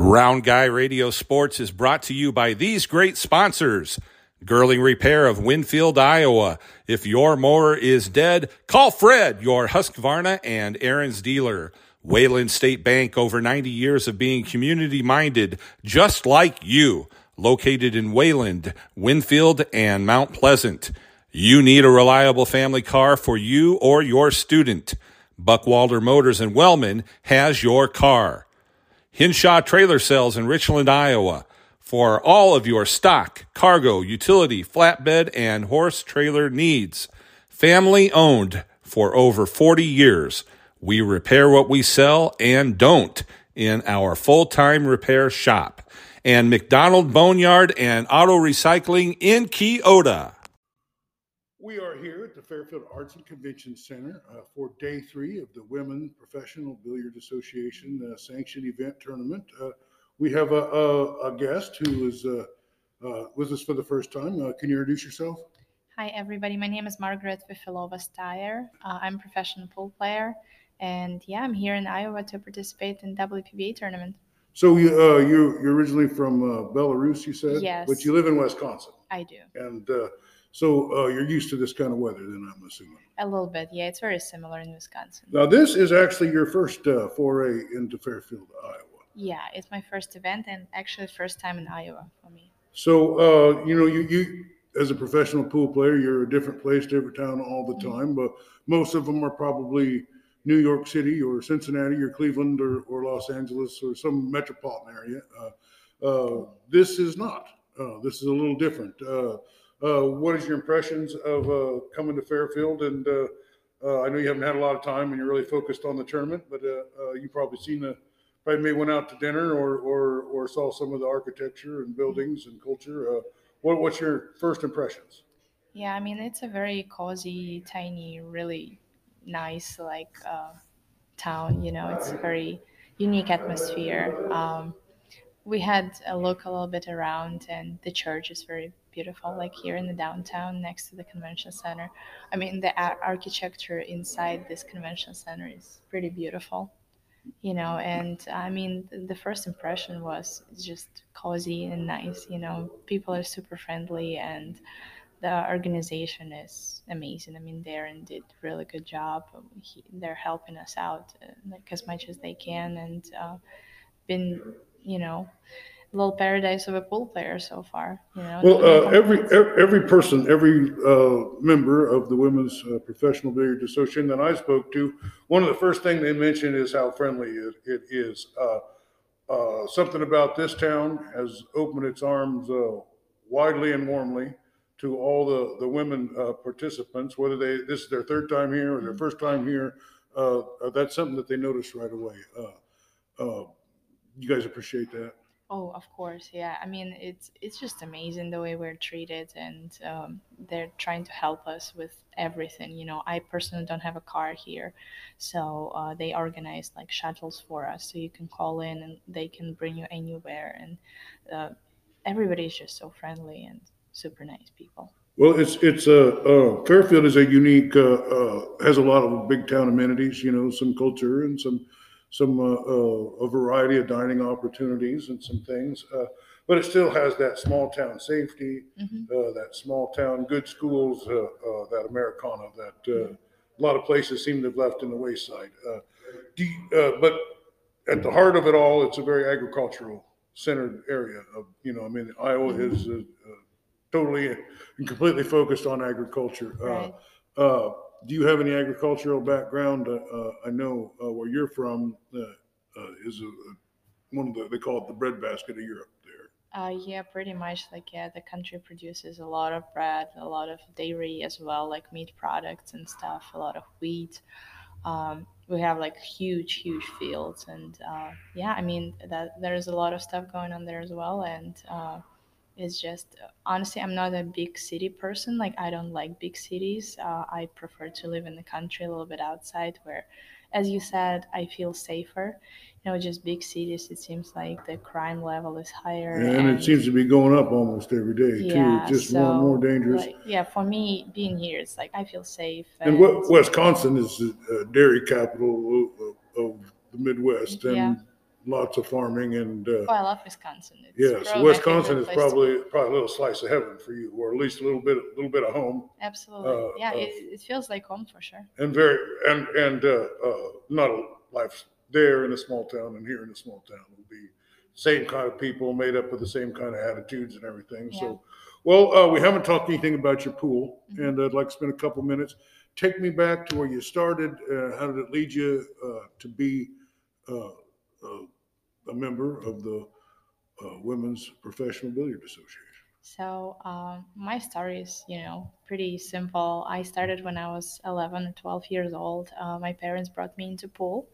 Round Guy Radio Sports is brought to you by these great sponsors. Girling Repair of Winfield, Iowa. If your mower is dead, call Fred, your Husqvarna and Ariens dealer. Wayland State Bank, over 90 years of being community minded, just like you. Located in Wayland, Winfield, and Mount Pleasant. You need a reliable family car for you or your student. Buckwalter Motors in Wellman has your car. Hinshaw Trailer Sales in Richland, Iowa. For all of your stock, cargo, utility, flatbed, and horse trailer needs. Family owned for over 40 years. We repair what we sell and don't in our full time repair shop. And McDonald Boneyard and Auto Recycling in Keota. We are here Fairfield Arts and Convention Center uh, for day three of the Women Professional Billiard Association uh, sanctioned event tournament. Uh, we have a, a, a, guest who is uh, uh, with us for the first time. Uh, can you introduce yourself? Hi, everybody. My name is Margaret Fefilova Steyer. I'm a professional pool player, and yeah, I'm here in Iowa to participate in WPBA tournament. So you you you're originally from Belarus, you said? Yes. But you live in Wisconsin. I do. And so uh, you're used to this kind of weather, then I'm assuming. A little bit, yeah. It's very similar in Wisconsin. Now, this is actually your first uh, foray into Fairfield, Iowa. Yeah, it's my first event and actually first time in Iowa for me. So, uh, you know, you you as a professional pool player, you're a different place, to every town all the mm-hmm. time, but most of them are probably New York City or Cincinnati or Cleveland or, or Los Angeles or some metropolitan area. Uh, uh, this is not. Uh, this is a little different. Uh, what is your impressions of uh, coming to Fairfield? And uh, uh, I know you haven't had a lot of time and you're really focused on the tournament, but you probably seen the probably may went out to dinner or or or saw some of the architecture and buildings and culture. what what's your first impressions? Yeah, I mean it's a very cozy, tiny, really nice like town. You know, it's a very unique atmosphere. Um, we had a look a little bit around, and the church is very beautiful, like here in the downtown next to the convention center. I mean, the architecture inside this convention center is pretty beautiful, you know. And I mean, the first impression was just cozy and nice, you know. People are super friendly, and the organization is amazing. I mean, Darren did really good job. He, they're helping us out uh, like as much as they can, and uh, been you know, little paradise of a pool player so far. You know. Well, uh, every every person, every uh, member of the Women's uh, Professional Billiard Association that I spoke to, one of the first things they mentioned is how friendly it, it is. Uh, uh, something about this town has opened its arms uh, widely and warmly to all the the women participants, whether they this is their third time here or their mm-hmm. first time here. that's something that they notice right away you guys appreciate that. Oh, of course, yeah. I mean, it's it's just amazing the way we're treated, and um, they're trying to help us with everything. You know, I personally don't have a car here, so uh, they organize like shuttles for us, so you can call in and they can bring you anywhere, and uh, everybody is just so friendly and super nice people. Well, it's it's a uh, uh, Fairfield is a unique uh, uh, has a lot of big town amenities. You know, some culture and some some uh, uh, a variety of dining opportunities and some things. Uh, but it still has that small town safety, mm-hmm. that small town good schools, that Americana that mm-hmm. a lot of places seem to have left in the wayside. You, but at the heart of it all, it's a very agricultural centered area of, you know, I mean, Iowa mm-hmm. is uh, totally and completely focused on agriculture. Right. Uh, uh, do you have any agricultural background? Uh, uh, I know uh, where you're from uh, uh, is a, one of the they call it the breadbasket of Europe. There. Uh, yeah, pretty much. Like yeah, the country produces a lot of bread, a lot of dairy as well, like meat products and stuff, a lot of wheat. Um, we have like huge, huge fields, and yeah, I mean that there's a lot of stuff going on there as well, and it's just honestly i'm not a big city person. Like i don't like big cities. Uh, i prefer to live in the country a little bit outside where as you said i feel safer. You know just big cities it seems like the crime level is higher and, and it seems to be going up almost every day yeah, too just so, more and more dangerous. like, yeah for me being here it's like i feel safe and, and wisconsin is the uh, dairy capital of, of the midwest and yeah lots of farming and, uh, Oh, I love Wisconsin. It's yes, probably my Wisconsin favorite is place to probably, probably a little slice of heaven for you, or at least a little bit, a little bit of home. Absolutely. uh, yeah, uh, it, it feels like home for sure. And very, and, and, uh, uh, not a life there in a small town and here in a small town will be same kind of people made up with the same kind of attitudes and everything. So, well, uh, we haven't talked anything about your pool Mhm. and I'd like to spend a couple minutes. Take me back to where you started. Uh, how did it lead you, uh, to be, uh, a member of the, uh, Women's Professional Billiard Association? So um, my story is, you know, pretty simple. I started when I was 11 or 12 years old. Uh, my parents brought me into pool.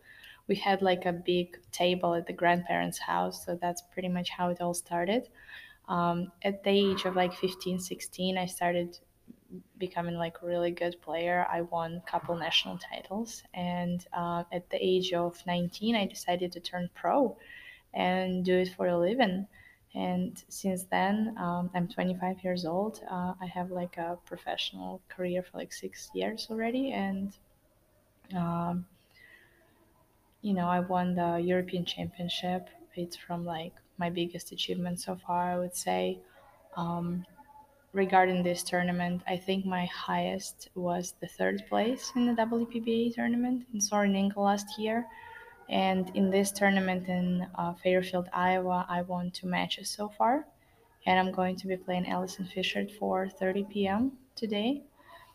We had like a big table at the grandparents' house, so that's pretty much how it all started. Um, at the age of like 15, 16, I started becoming like a really good player. I won a couple national titles, and uh, at the age of 19, I decided to turn pro and do it for a living. And since then, um, I'm 25 years old. Uh, I have like a professional career for like six years already, and um, you know, I won the European Championship. It's from like my biggest achievement so far, I would say. Um, regarding this tournament, I think my highest was the third place in the WPBA tournament in Eagle last year. And in this tournament in uh, Fairfield, Iowa, I won two matches so far. And I'm going to be playing Allison Fisher at 4:30 p.m. today.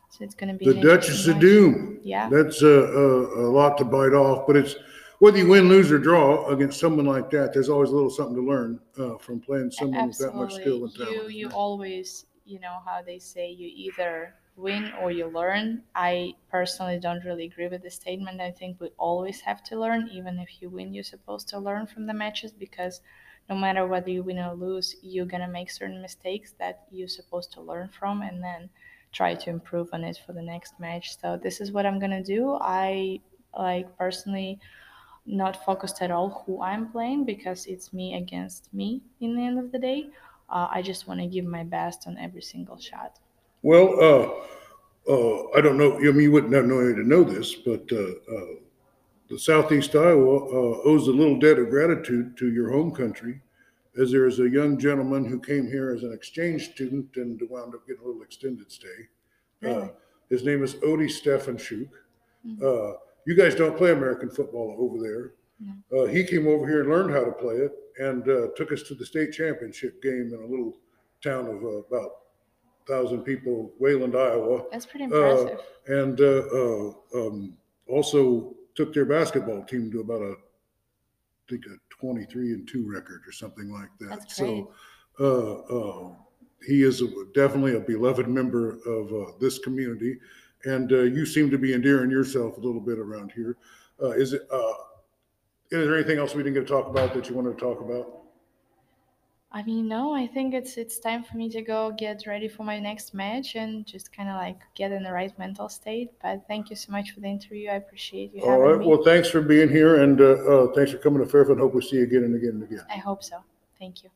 So it's going to be The Duchess of. Doom. Yeah. That's a, a, a lot to bite off, but it's whether you win, lose, or draw against someone like that. There's always a little something to learn uh, from playing someone with that much skill and talent. You you always you know how they say you either win or you learn. I personally don't really agree with the statement. I think we always have to learn. Even if you win, you're supposed to learn from the matches because no matter whether you win or lose, you're gonna make certain mistakes that you're supposed to learn from and then try to improve on it for the next match. So this is what I'm gonna do. I like personally not focused at all who I'm playing because it's me against me in the end of the day. Uh, I just want to give my best on every single shot. Well, uh, uh, I don't know. I mean, you wouldn't have no way to know this, but uh, uh, the Southeast Iowa uh, owes a little debt of gratitude to your home country, as there is a young gentleman who came here as an exchange student and wound up getting a little extended stay. Uh, Really? his name is Odie Stefanchuk. Mhm. Uh, you guys don't play American football over there. Uh, he came over here and learned how to play it and uh, took us to the state championship game in a little town of uh, about thousand people, Wayland, Iowa, That's pretty impressive. and uh, uh, um, also took their basketball team to about a, I think a twenty-three and two record or something like that. That's great. So uh, uh, he is a, definitely a beloved member of uh, this community, and uh, you seem to be endearing yourself a little bit around here. Uh, is it? Is there anything else we didn't get to talk about that you wanted to talk about? I mean, no, I think it's it's time for me to go get ready for my next match and just kind of like get in the right mental state. But thank you so much for the interview. I appreciate you All having right. me. Well, thanks for being here, and uh, uh, thanks for coming to Fairfield. Hope we see you again and again and again. I hope so. Thank you.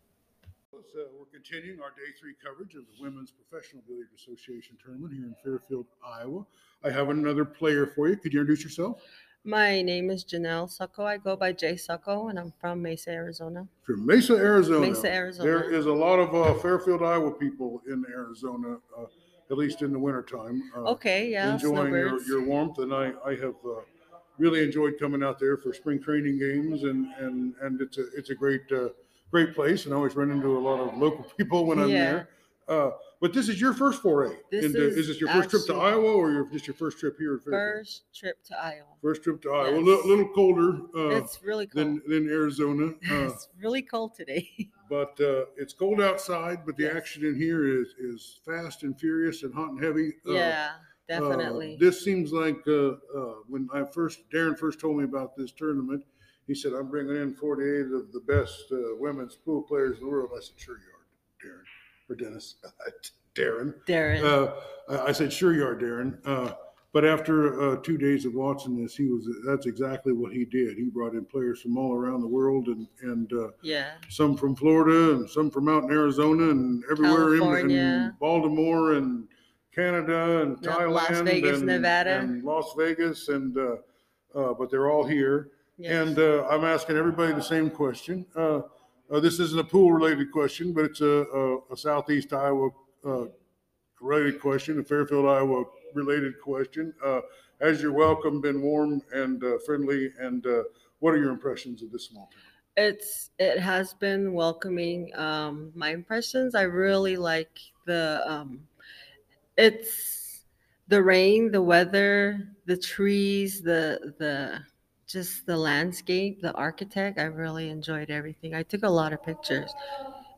Uh, we're continuing our day three coverage of the Women's Professional Billiard Association tournament here in Fairfield, Iowa. I have another player for you. Could you introduce yourself? My name is Janelle Succo. I go by Jay Succo, and I'm from Mesa, Arizona. From Mesa, Arizona. Mesa, Arizona. There is a lot of uh, Fairfield, Iowa people in Arizona, uh, at least in the wintertime. Uh, Okay, yeah, Enjoying your, your warmth, and I, I have uh, really enjoyed coming out there for spring training games, and, and, and it's a it's a great uh, great place, and I always run into a lot of local people when I'm Yeah. there. Uh, but this is your first foray. This into, is is this your first trip to Iowa, or your, just your first trip here in Fairfield? First trip to Iowa. First trip to Iowa. A little, little colder uh, it's really cold. than than Arizona. Uh, it's really cold today. but uh, it's cold outside. But the Yes. action in here is is fast and furious and hot and heavy. Uh, yeah, uh, definitely. this seems like uh, uh, when I first Darren first told me about this tournament. He said, "I'm bringing in 48 of the best uh, women's pool players in the world." I said, "Sure you or Dennis, Darren." Darren. Uh, I I said, "Sure you are, Darren." Uh, but after uh, two days of watching this, he was that's exactly what he did. He brought in players from all around the world and and uh, yeah, some from Florida and some from out in Arizona and everywhere in. Baltimore and Canada and Thailand Las Vegas, and, Nevada. and Las Vegas and uh, uh, but they're all here Yes. And uh, I'm asking everybody the same question. Uh, this isn't a pool related question, but it's a, a, a Southeast Iowa uh, related question, a Fairfield, Iowa related question. Uh, has your welcome been warm and uh, friendly? And uh, what are your impressions of this small town? It's it has been welcoming. Um, my impressions, I really like the um, it's the rain, the weather, the trees, the the just the landscape, the architect. I really enjoyed everything. I took a lot of pictures,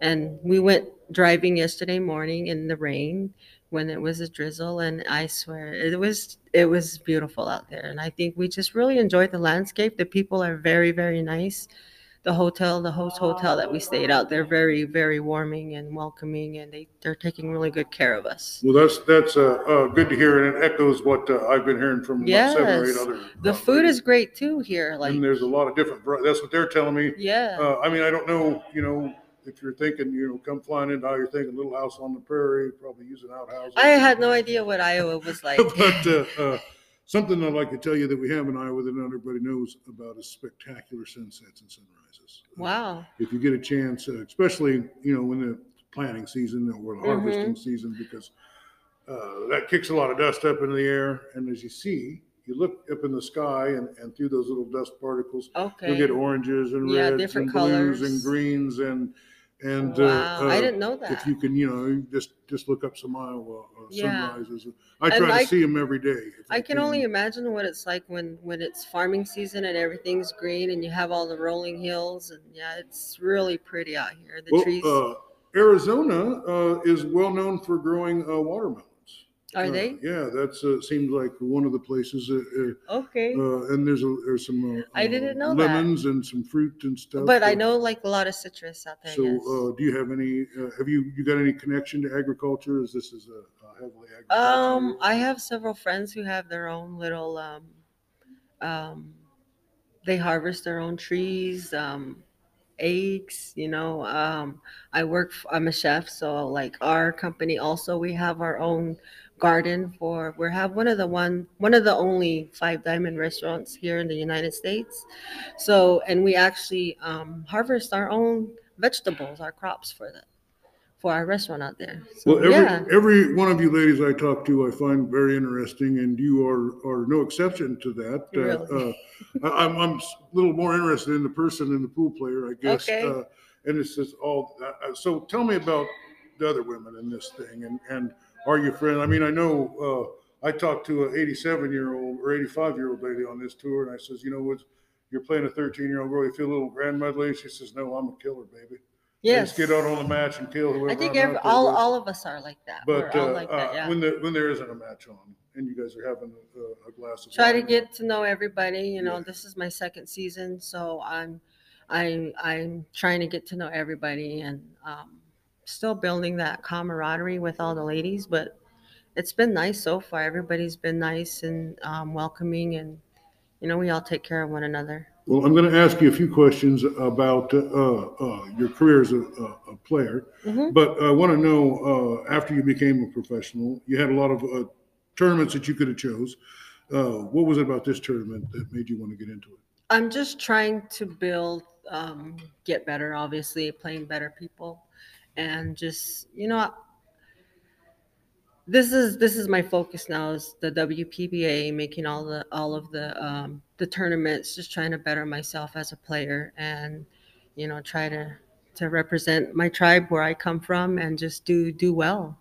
and we went driving yesterday morning in the rain when it was a drizzle, and I swear it was it was beautiful out there. And I think we just really enjoyed the landscape. The people are very very nice the hotel, the host hotel that we stayed out, they're very, very warming and welcoming, and they they're taking really good care of us. Well, that's that's uh, uh, good to hear, and it echoes what uh, I've been hearing from about seven or eight other. The food ladies. is great too here. Like and there's a lot of different. That's what they're telling me. yeah, Uh, I mean, I don't know, you know, if you're thinking, you know, come flying into, how you're thinking Little House on the Prairie, probably using outhouses. I had no idea what Iowa was like. but uh, uh, something I'd like to tell you that we have in Iowa that not everybody knows about is spectacular sunsets and sunrises. Wow. If you get a chance, uh, especially you know when the planting season or the harvesting Mm-hmm. season, because uh, that kicks a lot of dust up into the air, and as you see, you look up in the sky and, and through those little dust particles, Okay. you'll get oranges and Yeah, reds and blues and greens and and Wow, uh, I uh, didn't know that. if you can, you know, just just look up some Iowa uh, Yeah. sunrises. I And try to I- see them every day. if I can only imagine what it's like when when it's farming season and everything's green and you have all the rolling hills and yeah, it's really pretty out here. The Well, trees uh, Arizona uh, is well known for growing uh, watermelons. Are Uh, they Yeah, that's uh, seems like one of the places. Uh, okay? uh, uh, and there's a, there's some. Uh, I didn't uh, know that. lemons and some fruit and stuff. But I Uh, know like a lot of citrus out there. So, uh, do you have any? Uh, have you you got any connection to agriculture? Is this is a, heavily agricultural? Um, I have several friends who have their own little um, um, they harvest their own trees, um, eggs. You know, um, I work. i'm a chef, so like our company also we have our own garden for. We have one of the one one of the only five diamond restaurants here in the United States. So, and we actually um, harvest our own vegetables, our crops for the for our restaurant out there. So, Well, every yeah. every one of you ladies I talk to, I find very interesting, and you are are no exception to that. Uh, Really? uh, I- I'm I'm a little more interested in the person than the pool player, I guess. Okay. Uh, and it's just all. Uh, uh, so tell me about the other women in this thing, and and are you friends? I mean, I know. Uh, I talked to an 87 year old or 85 year old lady on this tour, and I says, you know what? You're playing a 13 year old girl. You feel a little grandmotherly. She says, No, I'm a killer, baby. Yes. Just get out on the match and kill whoever. I think every, all with. all of us are like that. But uh, like that. uh, Yeah. when the when there isn't a match on and you guys are having a, a glass of Try to get to know everybody. You know, Yeah. this is my second season, so I'm I I'm trying to get to know everybody and um, still building that camaraderie with all the ladies. But it's been nice so far. Everybody's been nice and um, welcoming, and you know, we all take care of one another. Well, I'm going to ask you a few questions about uh, uh, your career as a, a, player, Mhm. but I want to know uh, after you became a professional, you had a lot of uh, tournaments that you could have chose. Uh, what was it about this tournament that made you want to get into it? I'm just trying to build, um, get better, obviously, playing better people, and just you know, this is this is my focus now is the WPBA, making all the all of the um, the tournaments, just trying to better myself as a player, and you know, try to to represent my tribe where I come from, and just do do well.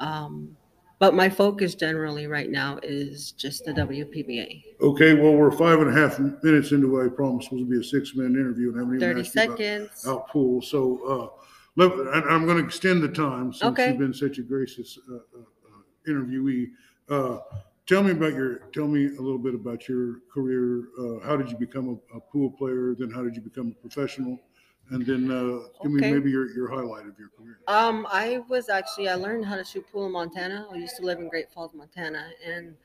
Um, but my focus generally right now is just the WPBA. Okay, well, we're five and a half minutes into what I promised was to be a six-minute interview, and I haven't even 30 asked you about seconds. out pool. So, uh, let, and I'm going to extend the time since Okay. you've been such a gracious uh, uh, uh, interviewee. Uh, tell me about your. Tell me a little bit about your career. Uh, how did you become a, a pool player? Then how did you become a professional? And then uh, give me Okay. maybe your, your highlight of your career. Um, I was actually I learned how to shoot pool in Montana. I used to live in Great Falls, Montana, and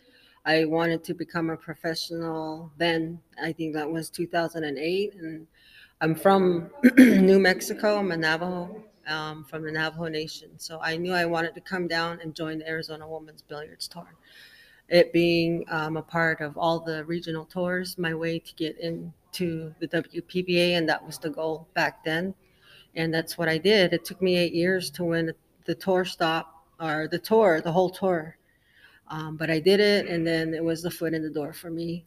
I wanted to become a professional. Then I think that was 2008, and I'm from New Mexico. I'm a Navajo, um, from the Navajo Nation. So I knew I wanted to come down and join the Arizona Women's Billiards Tour. It being um, a part of all the regional tours, my way to get into the WPBA, and that was the goal back then. And that's what I did. It took me eight years to win the tour stop or the tour, the whole tour. Um, but I did it, and then it was the foot in the door for me.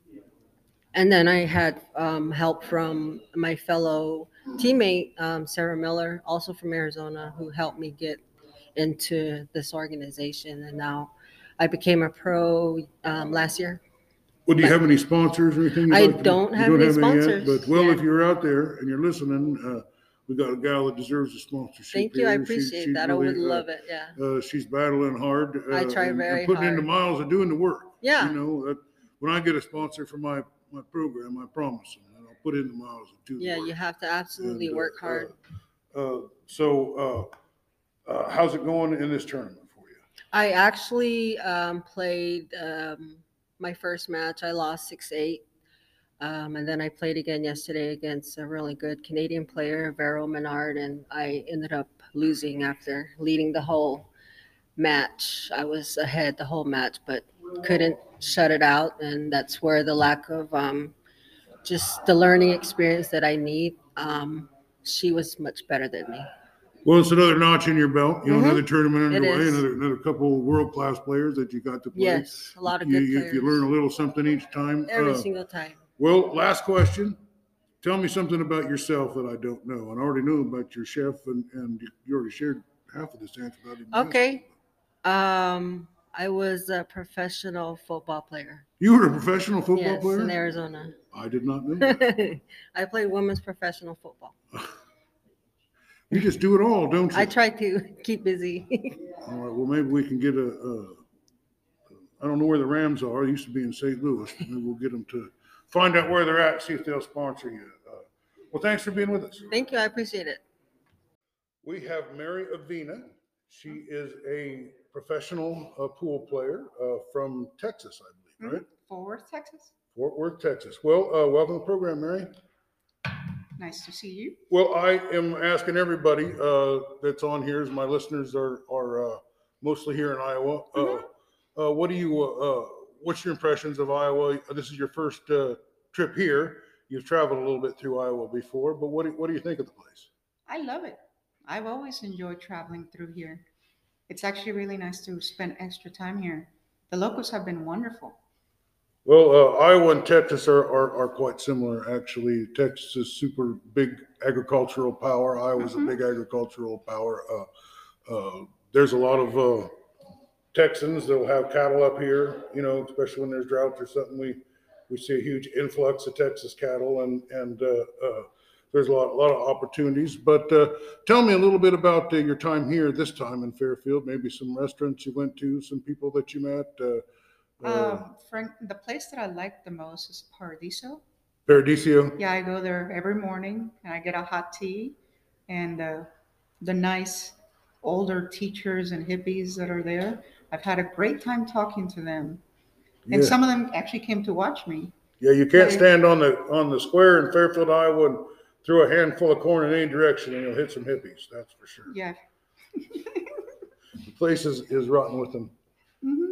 And then I had um, help from my fellow teammate, um, Sarah Miller, also from Arizona, who helped me get into this organization. And now I became a pro um, last year. Well, do you have any sponsors or anything? I like to- don't you have any yet? sponsors, But, well, yeah. if you're out there and you're listening, uh, we got a gal that deserves a sponsorship. Thank you. I here. She- appreciate she's that. I really, would uh, love it. Yeah. Uh, she's battling hard. I uh, try and- and very Putting in the miles and doing the work. Yeah. You know, that, when I get a sponsor for my, my program, I promise them I'll put in the miles and do the Yeah, work. you have to absolutely And, uh, work hard. Uh, so, uh, uh, how's it going in this tournament for you? I actually um, played um, my first match. I lost 6 8. Um, and then I played again yesterday against a really good Canadian player, Vero Menard, and I ended up losing after leading the whole match. I was ahead the whole match, but couldn't shut it out. And that's where the lack of um, just the learning experience that I need. Um, she was much better than me. Well, it's another notch in your belt, you know, Mhm. another tournament underway, another, another couple world class players that you got to play. Yes, a lot of You, good you, players. you learn a little something each time. Every Uh, single time. Well, last question. Tell me something about yourself that I don't know. And I already know about your chef, and, and you- already shared half of this answer. Okay. Um, I was a professional football player. You were a professional football yes, player? in Arizona. I did not know. that. I played women's professional football. You just do it all, don't you? I try to keep busy. All right. Well, maybe we can get a. Uh, don't know where the Rams are. They used to be in St. Louis. Maybe we'll get them to find out where they're at. See if they'll sponsor you. Uh, well, thanks for being with us. Thank you. I appreciate it. We have Mary Avina. She is a professional uh, pool player uh, from Texas, I believe, right? Fort Worth, Texas. Fort Worth, Texas. Well, uh, welcome to the program, Mary. Nice to see you. Well, I am asking everybody uh, that's on here, as my listeners are are uh, mostly here in Iowa. Uh, uh, what do you? Uh, uh, what's your impressions of Iowa? This is your first uh, trip here. You've traveled a little bit through Iowa before, but what do, what do you think of the place? I love it. I've always enjoyed traveling through here. It's actually really nice to spend extra time here. The locals have been wonderful. Well, uh, Iowa and Texas are, are, are quite similar, actually. Texas is super big agricultural power. Iowa's Mhm. a big agricultural power. Uh, uh, there's a lot of uh, Texans that'll have cattle up here, you know, especially when there's droughts or something. We we see a huge influx of Texas cattle, and and uh, uh, there's a lot a lot of opportunities. But uh, tell me a little bit about uh, your time here this time in Fairfield. Maybe some restaurants you went to, some people that you met. Uh, uh, Um, Frank, the place that I like the most is Paradiso. Paradiso. Yeah, I go there every morning and I get a hot tea and uh, the nice older teachers and hippies that are there. I've had a great time talking to them. And Yeah. some of them actually came to watch me. Yeah, you can't stand on the on the square in Fairfield, Iowa, and throw a handful of corn in any direction, and you'll hit some hippies. That's for sure. Yeah. The place is, is rotten with them hmm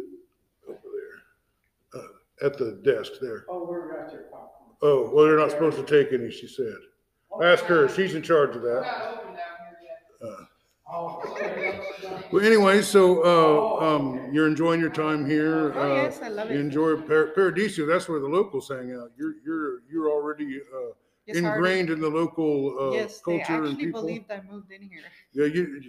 over there, uh, at the desk there. Oh, we're got your popcorn. Oh, well, they're not supposed to take any. She said. Ask her. She's in charge of that. Uh, Well, anyway, so uh, um, you're enjoying your time here. Oh, uh, yes, I love You it. enjoy Par- Paradiso. That's where the locals hang out. You're you're you're already uh, Yes, I already- ingrained in the local uh, yes, they culture and actually people. believed I moved in here. Yeah, you,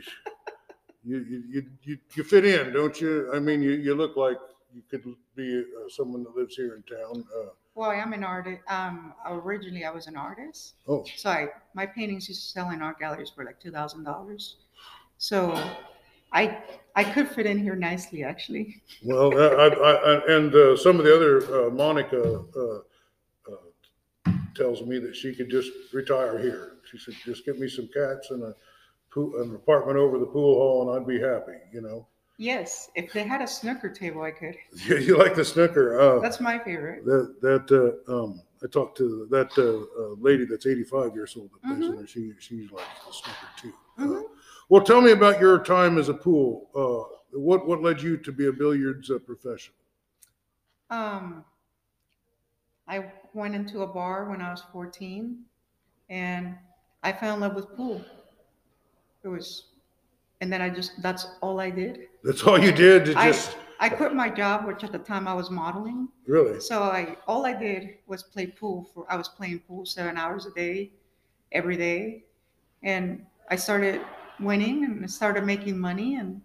you, you, you, you, fit in, don't you? I mean, you, you look like you could be uh, someone that lives here in town. Uh, Well, I am an artist. Um, originally I was an artist, oh, so I my paintings used to sell in art galleries for like two thousand dollars. So, I I could fit in here nicely, actually. well, I, I, I, and uh, some of the other, uh, Monica uh, tells me that she could just retire here. She said, just get me some cats and a pool, an apartment over the pool hall, and I'd be happy. You know, Yes, if they had a snooker table, I could. you, you like the snooker? Uh, That's my favorite. That that uh, um, I talked to that uh, uh, lady that's 85 years old that plays in there. She she likes the snooker too. Uh, Mhm. well, tell me about your time as a pool. Uh, what what led you to be a billiards uh, professional? Um, I went into a bar when I was 14 and I fell in love with pool. It was, and then I just, that's all I did. That's all you did to I, just, I quit my job, which at the time I was modeling. really? So I, all I did was play pool for, I was playing pool seven hours a day, every day. And I started winning and I started making money and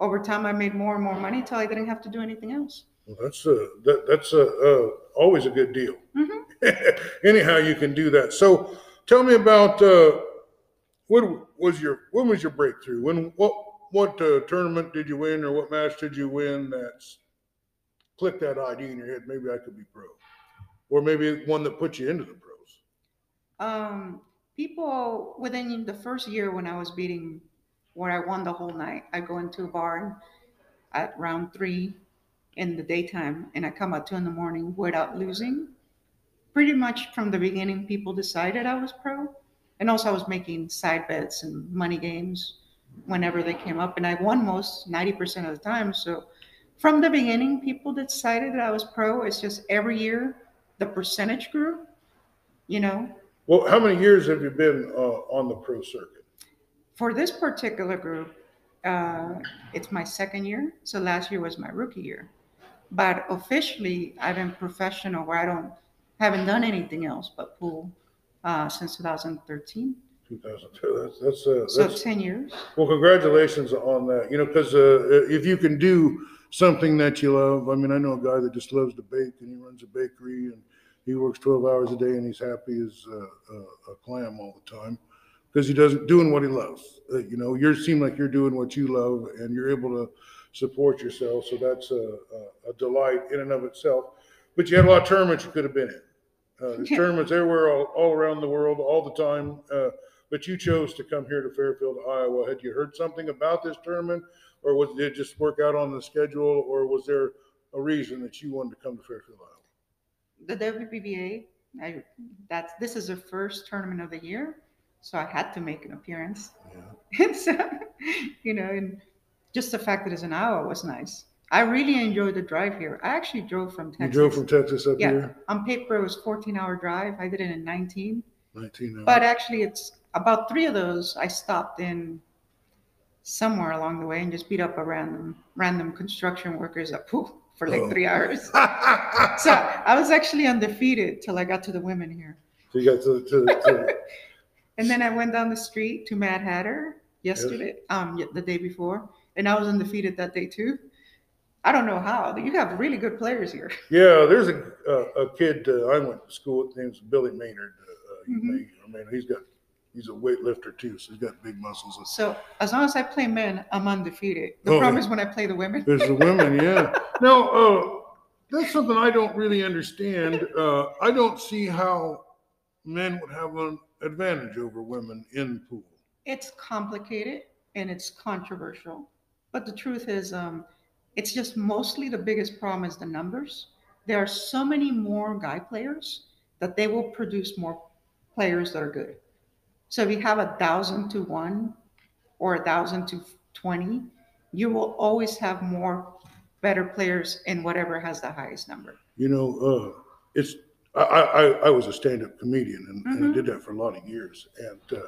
over time I made more and more money till I didn't have to do anything else. That's a, that, that's a, uh, always a good deal. Mhm. Anyhow, you can do that. So tell me about, uh, what was your, when was your breakthrough? When, what, what, uh, tournament did you win or what match did you win that's click that idea in your head? Maybe I could be pro. Or maybe one that put you into the pros. Um, people within the first year when I was beating, where I won the whole night, I go into a bar and at round three in the daytime, and I come out two in the morning without losing. Pretty much from the beginning, people decided I was pro, and also I was making side bets and money games whenever they came up, and I won most ninety percent of the time. So from the beginning, people decided that I was pro. It's just every year the percentage grew, you know, Well, how many years have you been, uh, on the pro circuit? for this particular group, uh, it's my second year. So last year was my rookie year. But officially, I've been professional where I don't haven't done anything else but pool uh, since 2013. 2002. That's, that's, uh, So that's, 10 years. Well, congratulations on that. You know, because uh, if you can do something that you love, I mean, I know a guy that just loves to bake and he runs a bakery and he works 12 hours a day and he's happy as uh, a, clam all the time because he doesn't doing what he loves. Uh, you know, you seem like you're doing what you love and you're able to support yourself. So that's a, a, a delight in and of itself. But you had a lot of tournaments you could have been in. Uh, there's tournaments everywhere, all, all around the world, all the time. Uh, but you chose to come here to Fairfield, Iowa. Had you heard something about this tournament, or was did it just work out on the schedule, or was there a reason that you wanted to come to Fairfield, Iowa? The WPBA, I, that's, this is the first tournament of the year. So I had to make an appearance. Yeah. And so, you know, and just the fact that it's an hour was nice. I really enjoyed the drive here. I actually drove from Texas. You drove from Texas up Yeah. here, On paper, it was 14 hour drive. I did it in 19. 19 hours. But actually, it's about three of those I stopped in somewhere along the way and just beat up a random random construction workers pool for like Oh. three hours. So I was actually undefeated till I got to the women here. So you got to, to, to And then I went down the street to Mad Hatter yesterday, um, the day before, and I was undefeated that day too. I don't know how. You have really good players here. yeah. There's a a, a kid uh, I went to school with. Name's Billy Maynard. Uh, uh, Mhm. may, I mean, he's got he's a weightlifter too, so he's got big muscles. So as long as I play men, I'm undefeated. The Oh, problem is when I play the women. There's the women, yeah. Now, uh, that's something I don't really understand. Uh, I don't see how men would have an advantage over women in pool. It's complicated and it's controversial, but the truth is, um, it's just mostly the biggest problem is the numbers. There are so many more guy players that they will produce more players that are good. So if you have a thousand to one or a thousand to twenty, you will always have more better players in whatever has the highest number. You know, uh, it's I, I, I was a stand-up comedian and, and I Mhm. did that for a lot of years. And uh,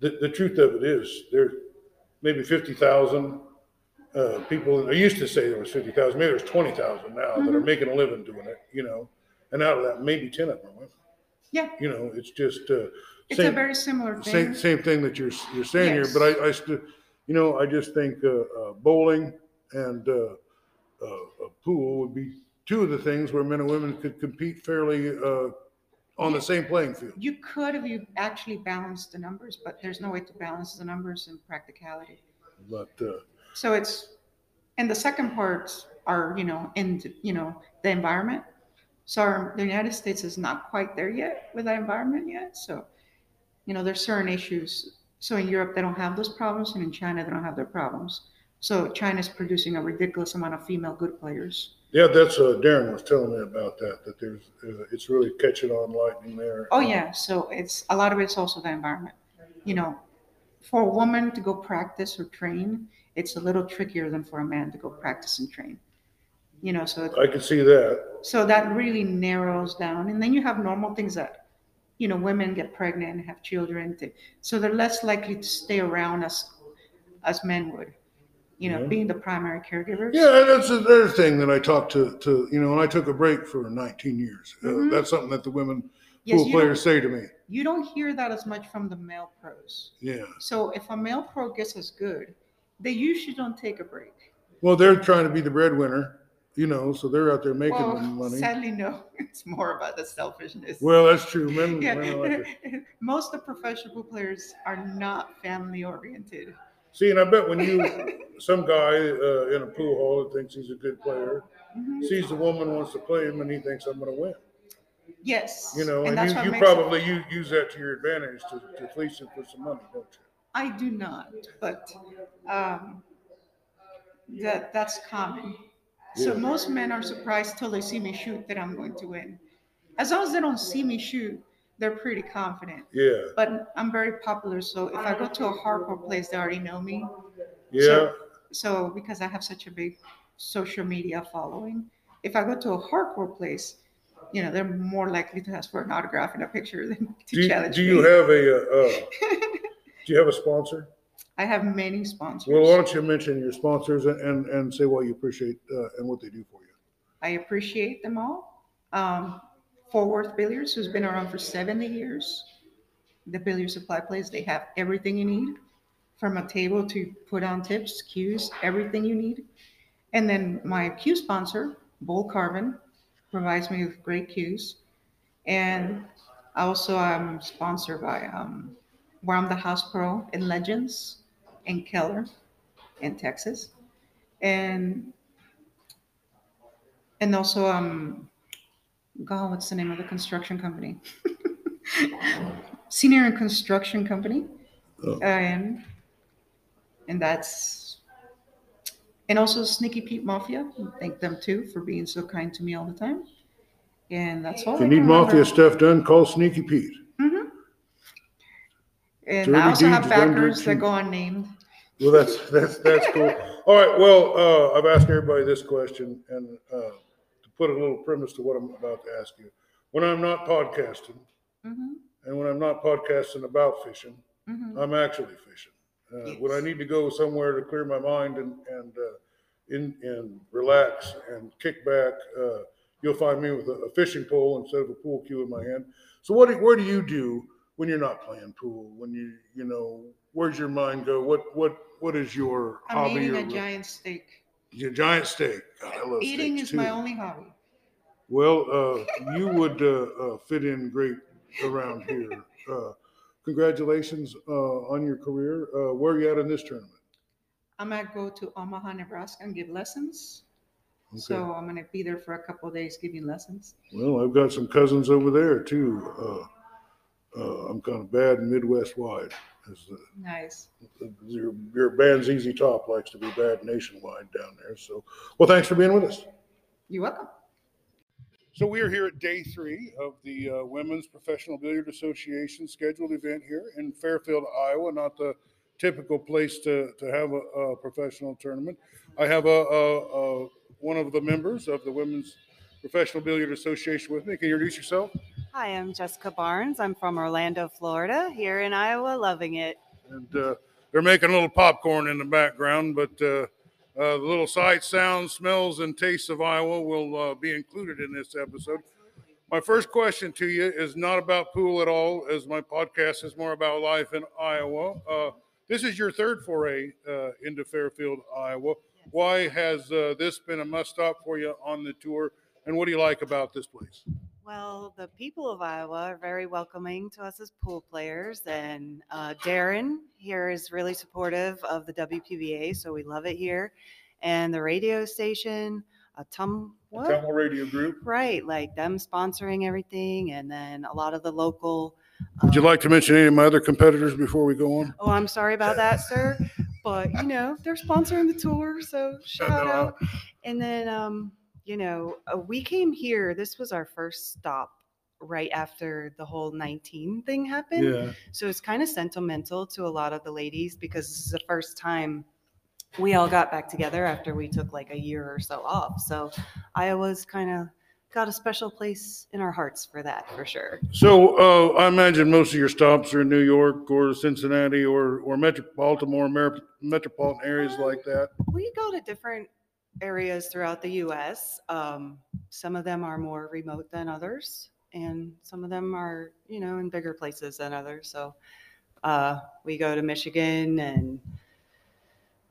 the the truth of it is, there maybe fifty thousand uh, people. I used to say there was fifty thousand. Maybe there's twenty thousand now that are Mhm. making a living doing it. You know, and out of that, maybe ten of them are women. Yeah. You know, it's just uh, It's a same- very similar Same, thing. same thing that you're, you're saying here, but I, I still, you know, I just think, uh, uh, bowling and, uh, uh, a pool would be two of the things where men and women could compete fairly, uh, on the same playing field. You could if you actually balanced the numbers, but there's no way to balance the numbers in practicality. But, uh, So it's, and the second parts are, you know, in, you know, the environment. So our, the United States is not quite there yet with the environment yet. So, you know, there's certain issues. So in Europe, they don't have those problems, and in China, they don't have their problems. So China's producing a ridiculous amount of female good players. Yeah, that's, uh, Darren was telling me about that, that there's, uh, it's really catching on lightning there. Oh yeah, so it's a lot of it's also the environment. You know, for a woman to go practice or train, it's a little trickier than for a man to go practice and train. You know, so I can see that. so that really narrows down. And then you have normal things that, you know, women get pregnant and have children. So they're less likely to stay around as as men would. You know, Yeah. being the primary caregiver. Yeah, that's another thing that I talked to, to, you know, and I took a break for 19 years. Uh, Mhm. that's something that the women Yes, pool players say to me. you don't hear that as much from the male pros. Yeah. So if a male pro gets as good, they usually don't take a break. Well, they're trying to be the breadwinner, you know, so they're out there making Well, money. sadly, no. It's more about the selfishness. Well, that's true. Men, yeah. men like. Most of the professional pool players are not family oriented. See, and I bet when you, some guy uh, in a pool hall that thinks he's a good player, Mhm. sees the woman wants to play him and he thinks I'm going to win. Yes. You know, and, that's you, you makes it- probably you, use that to your advantage to, to fleece him for some money, don't you? I do not, but um, that that's common. So Yeah. most men are surprised till they see me shoot that I'm going to win. As long as they don't see me shoot, they're pretty confident. Yeah. But I'm very popular, so if I go to a hardcore place, they already know me. Yeah. So because I have such a big social media following, if I go to a hardcore place, you know, they're more likely to ask for an autograph and a picture than to Do you, challenge do you have a, uh, uh, do you have a sponsor? I have many sponsors. Well, why don't you mention your sponsors and, and, and say what you appreciate uh, and what they do for you? I appreciate them all. Um, Fort Worth Billiards, who's been around for 70 years, the billiard supply place, they have everything you need from a table to put on tips, cues, everything you need. And then my cue sponsor, Bull Carbon, provides me with great cues. And also, I'm sponsored by um, where I'm the house pro in Legends in Keller in Texas. And and also um God, what's the name of the construction company? Senior and Construction Company. Oh. And and that's and also Sneaky Pete Mafia. Thank them too for being so kind to me all the time. And that's all. If you I need can mafia remember. stuff done, call Sneaky Pete. Mm-hmm. And Dirty I also have backers that go unnamed. Well, that's, that's, that's cool. All right, well, uh, I've asked everybody this question and, uh, put a little premise to what I'm about to ask you. When I'm not podcasting Mhm, and when I'm not podcasting about fishing, mhm. I'm actually fishing. Uh, when I need to go somewhere to clear my mind and, and, uh, in, and relax and kick back, uh, you'll find me with a, a fishing pole instead of a pool cue in my hand. So what, do- where do you do when you're not playing pool? When you, you know, where's your mind go? What, what, what is your I'm hobby? eating or a giant steak. Your giant steak. God, I love Eating steaks is my too. only hobby. Well, uh, you would uh, uh, fit in great around here. Uh, congratulations uh, on your career. Uh, where are you at in this tournament? I'm gonna go to Omaha, Nebraska and give lessons. Okay. So I'm gonna be there for a couple of days giving lessons. Well, I've got some cousins over there too. Uh, uh, I'm kind of bad Midwest wide. As the, Nice. your, your band's Easy Top likes to be bad nationwide down there. So, well, thanks for being with us. You're welcome. So we are here at day three of the uh, Women's Professional Billiard Association scheduled event here in Fairfield, Iowa. Not the typical place to, to have a, a professional tournament. I have a, a, a one of the members of the Women's Professional Billiard Association with me. Can you introduce yourself? Hi, I'm Jessica Barnes. I'm from Orlando, Florida, here in Iowa, loving it. And uh, they're making a little popcorn in the background, but uh, uh, the little sights, sounds, smells, and tastes of Iowa will uh, be included in this episode. My first question to you is not about pool at all, as my podcast is more about life in Iowa. Uh, this is your third foray uh, into Fairfield, Iowa. Why has uh, this been a must stop for you on the tour? And what do you like about this place? Well, the people of Iowa are very welcoming to us as pool players, and uh, Darren here is really supportive of the WPBA, so we love it here. And the radio station, a Tum, what? Camel Radio Group. Right, like them sponsoring everything, and then a lot of the local. Would you like to mention any of my other competitors before we go on? Oh, I'm sorry about that, sir. But you know, they're sponsoring the tour, so shout out. And then, um, you know, uh, we came here. This was our first stop right after the whole 19 thing happened. Yeah. So it's kind of sentimental to a lot of the ladies because this is the first time we all got back together after we took like a year or so off. So Iowa's kind of got a special place in our hearts for that, for sure. So uh, I imagine most of your stops are in New York or Cincinnati or or Metro, Baltimore, Mer- metropolitan areas like that. We go to different areas throughout the U.S. Um, some of them are more remote than others, and some of them are, you know, in bigger places than others. So uh, we go to Michigan and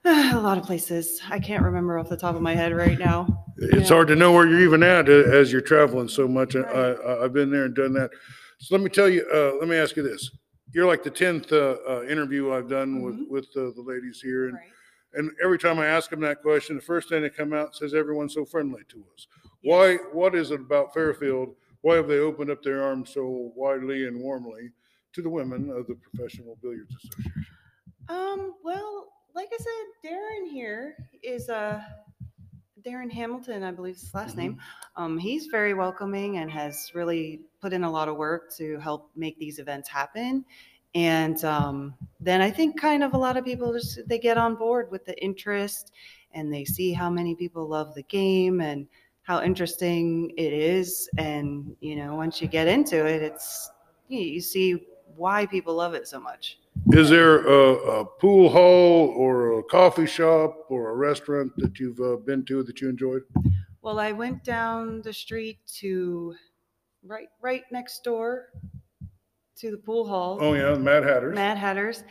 a lot of places. I can't remember off the top of my head right now. It's Yeah. hard to know where you're even at uh, as you're traveling so much. I, Right. I, I've been there and done that. So let me tell you, uh, let me ask you this. You're like the 10th uh, uh, interview I've done with, Mhm. with uh, the ladies here. And, Right. And every time I ask them that question, the first thing that come out says everyone's so friendly to us. Why, what is it about Fairfield? Why have they opened up their arms so widely and warmly to the women of the Professional Billiards Association? Um, well, like I said, Darren here is uh Darren Hamilton, I believe is his last name. Um, he's very welcoming and has really put in a lot of work to help make these events happen. And um, then I think kind of a lot of people just they get on board with the interest and they see how many people love the game and how interesting it is. And you know, once you get into it, it's you, you see why people love it so much. Is there a, a pool hall or a coffee shop or a restaurant that you've uh, been to that you enjoyed? Well, I went down the street to right right next door to the pool hall. Oh yeah, Mad Hatters. Mad Hatters,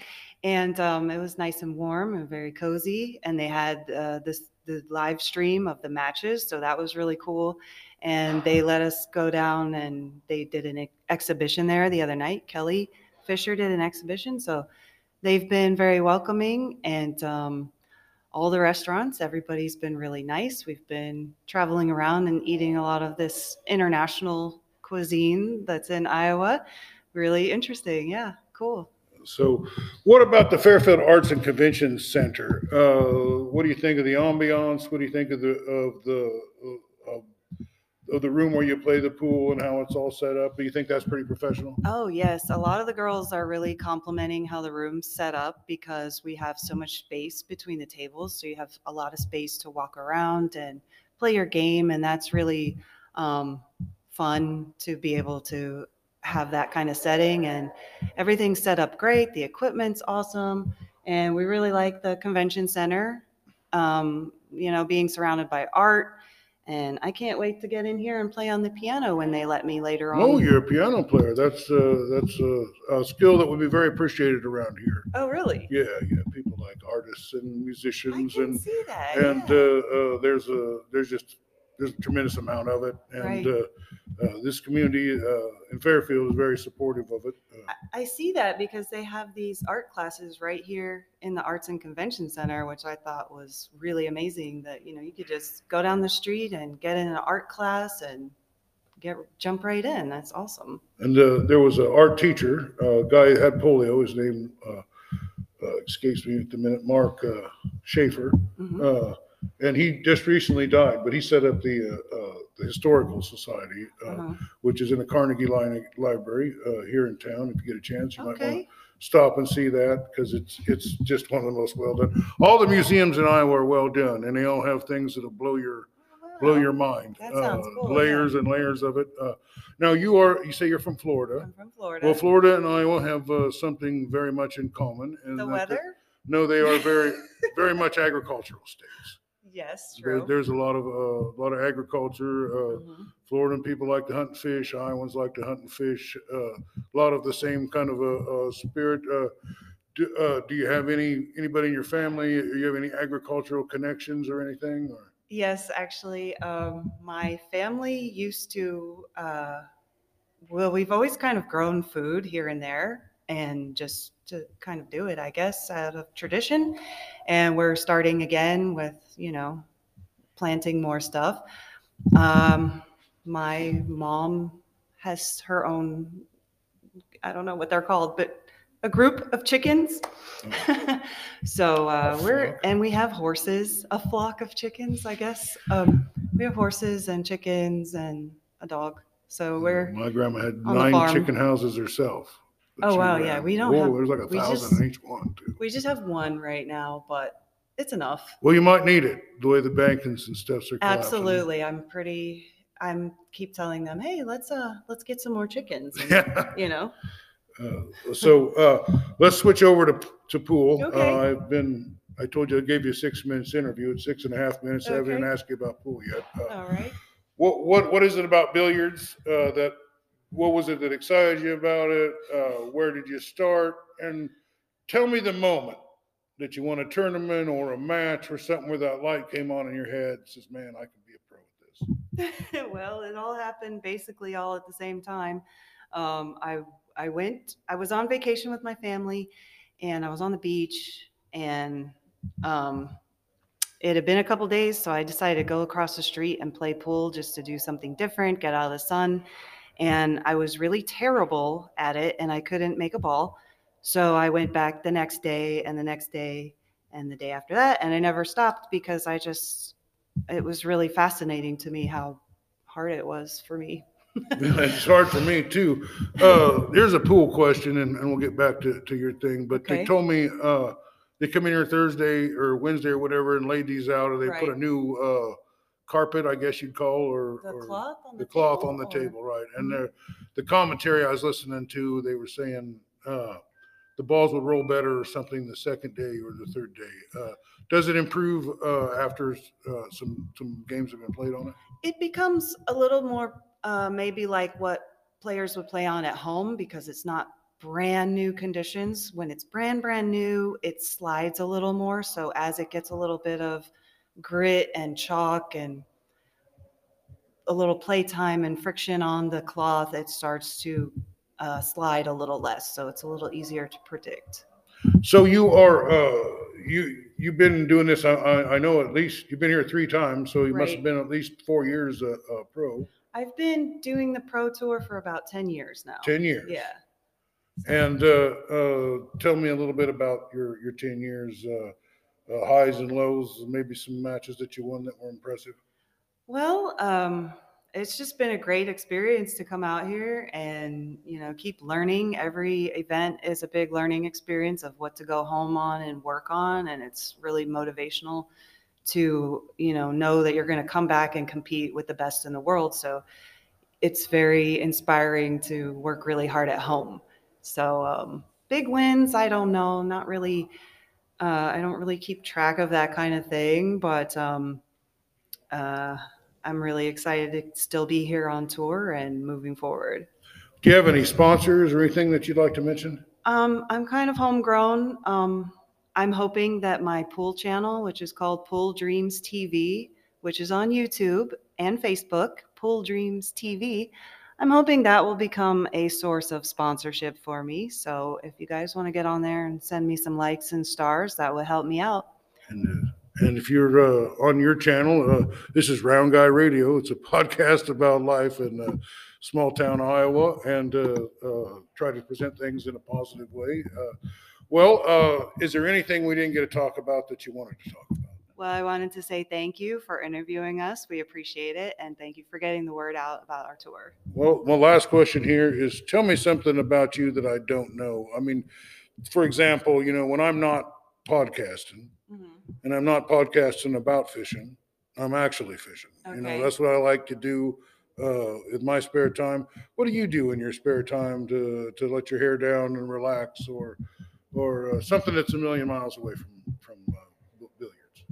and um, it was nice and warm and very cozy. And they had uh, this the live stream of the matches, so that was really cool. And they let us go down and they did an ex- exhibition there the other night. Kelly Fisher did an exhibition, so they've been very welcoming and. Um, all the restaurants, everybody's been really nice. We've been traveling around and eating a lot of this international cuisine that's in Iowa. Really interesting. Yeah, cool. So, what about the Fairfield Arts and Convention Center? Uh, what do you think of the ambiance? What do you think of the of the of, of the room where you play the pool and how it's all set up? Do you think that's pretty professional? Oh, yes. A lot of the girls are really complimenting how the room's set up because we have so much space between the tables. So you have a lot of space to walk around and play your game. And that's really um, fun to be able to have that kind of setting. And everything's set up great. The equipment's awesome. And we really like the convention center, um, you know, being surrounded by art. And I can't wait to get in here and play on the piano when they let me later on. Oh, you're a piano player. That's uh, that's uh, a skill that would be very appreciated around here. Oh, really? Yeah, yeah. People like artists and I musicians can and see that. and yeah. uh, uh, there's a there's just there's a tremendous amount of it, and Right. uh, uh, this community uh, in Fairfield is very supportive of it. Uh, I see that because they have these art classes right here in the Arts and Convention Center, which I thought was really amazing. That you know you could just go down the street and get in an art class and get jump right in. That's awesome. and uh, there was an art teacher, a guy who had polio. His name uh, uh, escapes me at the minute. Mark uh, Schaefer, Mhm. uh, and he just recently died. But he set up the uh, uh, the historical society, uh, Uh-huh. which is in the Carnegie Li- Library uh, here in town. If you get a chance, you might want to Okay. stop and see that because it's it's just one of the most well done. All the museums in Iowa are well done, and they all have things that'll blow your blow your mind. That sounds Uh, cool, yeah. Layers and layers of it. Uh, now you are you say you're from Florida. I'm from Florida. Well, Florida and Iowa have uh, something very much in common. And the that- weather? no, they are very very much agricultural states. Yes, There- there's a lot of uh, a lot of agriculture. Uh, Mhm. Floridan people like to hunt and fish. Iowans like to hunt and fish. Uh, a lot of the same kind of a, uh spirit. Uh, do, uh, do you have any anybody in your family? Do you have any agricultural connections or anything? Or? Yes, actually, um, my family used to. Uh, well, we've always kind of grown food here and there, and just to kind of do it, I guess, out of tradition. And we're starting again with, you know, planting more stuff. Um, my mom has her own. I don't know what they're called, but a group of chickens. so uh, we're and we have horses, a flock of chickens, I guess. Um, we have horses and chickens and a dog. So we're My grandma had on the nine farm. chicken houses herself. that Oh, she wow, ran. yeah, we don't Whoa, have- There's like a we thousand in each one too. we just have one right now, but it's enough. Well, you might need it the way the bankings and stuff are. collapsing. Absolutely. I'm pretty I'm keep telling them, "Hey, let's uh let's get some more chickens." And, Yeah. you know. Uh, so uh, let's switch over to to pool. Okay. Uh, I've been. I told you I gave you a six minutes interview. It's six and a half minutes. I haven't even Okay. asked you about pool yet. Uh, All right. what what what is it about billiards uh, that? What was it that excited you about it? Uh, where did you start? And tell me the moment that you won a tournament or a match or something where that light came on in your head. and Says, man, I can be a pro at this. well, it all happened basically all at the same time. Um, I I went. I was on vacation with my family, and I was on the beach, and um, it had been a couple days, so I decided to go across the street and play pool just to do something different, get out of the sun. And I was really terrible at it, and I couldn't make a ball. So I went back the next day, and the next day, and the day after that, and I never stopped because I just it was really fascinating to me how hard it was for me. it's hard for me too. Uh, here's a pool question, and, and we'll get back to, to your thing. But they told me uh, they come in here Thursday or Wednesday or whatever and laid these out, or they put a new uh, carpet, I guess you'd call, or, The or cloth on the the cloth table, on the or- table, right? And Mhm. the the commentary I was listening to, they were saying uh, the balls would roll better or something the second day or the third day. Uh, does it improve uh, after uh, some some games have been played on it? It becomes a little more uh, maybe like what players would play on at home because it's not brand new conditions. When it's brand brand new, it slides a little more. So as it gets a little bit of grit and chalk and a little playtime and friction on the cloth, it starts to uh, slide a little less. So it's a little easier to predict. So you are uh, you you've been doing this. I, I, I know at least you've been here three times, so you must have been at least four years a, a pro. I've been doing the pro tour for about 10 years now. Ten years. Yeah. And uh, uh, tell me a little bit about your your ten years, uh, uh, highs and lows, maybe some matches that you won that were impressive. Well, um, it's just been a great experience to come out here and you know keep learning. Every event is a big learning experience of what to go home on and work on, and it's really motivational to you know know that you're going to come back and compete with the best in the world. So it's very inspiring to work really hard at home. So um, big wins, I don't know, not really. Uh, I don't really keep track of that kind of thing, but um, uh, I'm really excited to still be here on tour and moving forward. Do you have any sponsors or anything that you'd like to mention? Um, I'm kind of homegrown. Um, I'm hoping that my pool channel, which is called Pool Dreams TV, which is on YouTube and Facebook, Pool Dreams TV, I'm hoping that will become a source of sponsorship for me. So if you guys want to get on there and send me some likes and stars, that would help me out. And uh, and if you're uh, on your channel, uh, this is Round Guy Radio. It's a podcast about life in uh, small town Iowa, and uh, uh, try to present things in a positive way. Uh, well, uh, is there anything we didn't get to talk about that you wanted to talk about? Well, I wanted to say thank you for interviewing us. We appreciate it. And thank you for getting the word out about our tour. Well, my last question here is: Tell me something about you that I don't know. I mean, for example, you know, when I'm not podcasting, and I'm not podcasting about fishing. I'm actually fishing. You know, Okay. that's what I like to do uh, in my spare time. What do you do in your spare time to to let your hair down and relax, or or uh, something that's a million miles away from from uh, billiards?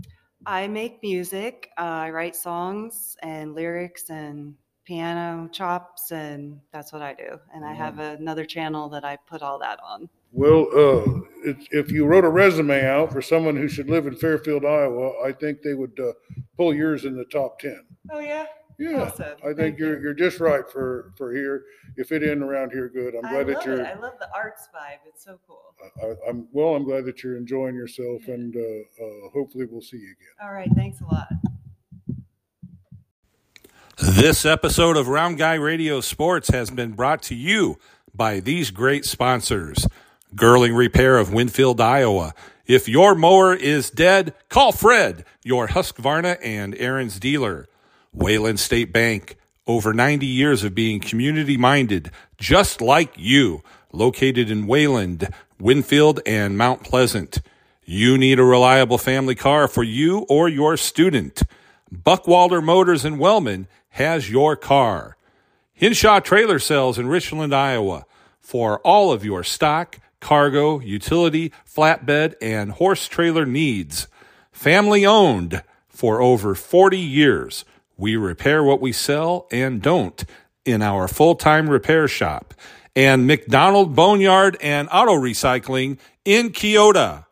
I make music. Uh, I write songs and lyrics and piano chops, and that's what I do. And I have another channel that I put all that on. Well, uh, if, if you wrote a resume out for someone who should live in Fairfield, Iowa, I think they would uh, pull yours in the top ten. Oh, yeah. Yeah, Awesome. I think Thank you're you. you're just right for for here. You fit in around here good. I'm I glad love that you're. it. I love the arts vibe. It's so cool. I, I'm well. I'm glad that you're enjoying yourself, and uh, uh, hopefully we'll see you again. All right. Thanks a lot. This episode of Round Guy Radio Sports has been brought to you by these great sponsors. Girling Repair of Winfield, Iowa. If your mower is dead, call Fred, your Husqvarna and Ariens dealer. Wayland State Bank. Over 90 years of being community minded, just like you. Located in Wayland, Winfield, and Mount Pleasant. You need a reliable family car for you or your student. Buckwalter Motors in Wellman has your car. Hinshaw Trailer Sales in Richland, Iowa for all of your stock, cargo, utility, flatbed, and horse trailer needs. Family owned for over 40 years. We repair what we sell and don't in our full time repair shop. And McDonald Boneyard and Auto Recycling in Keota.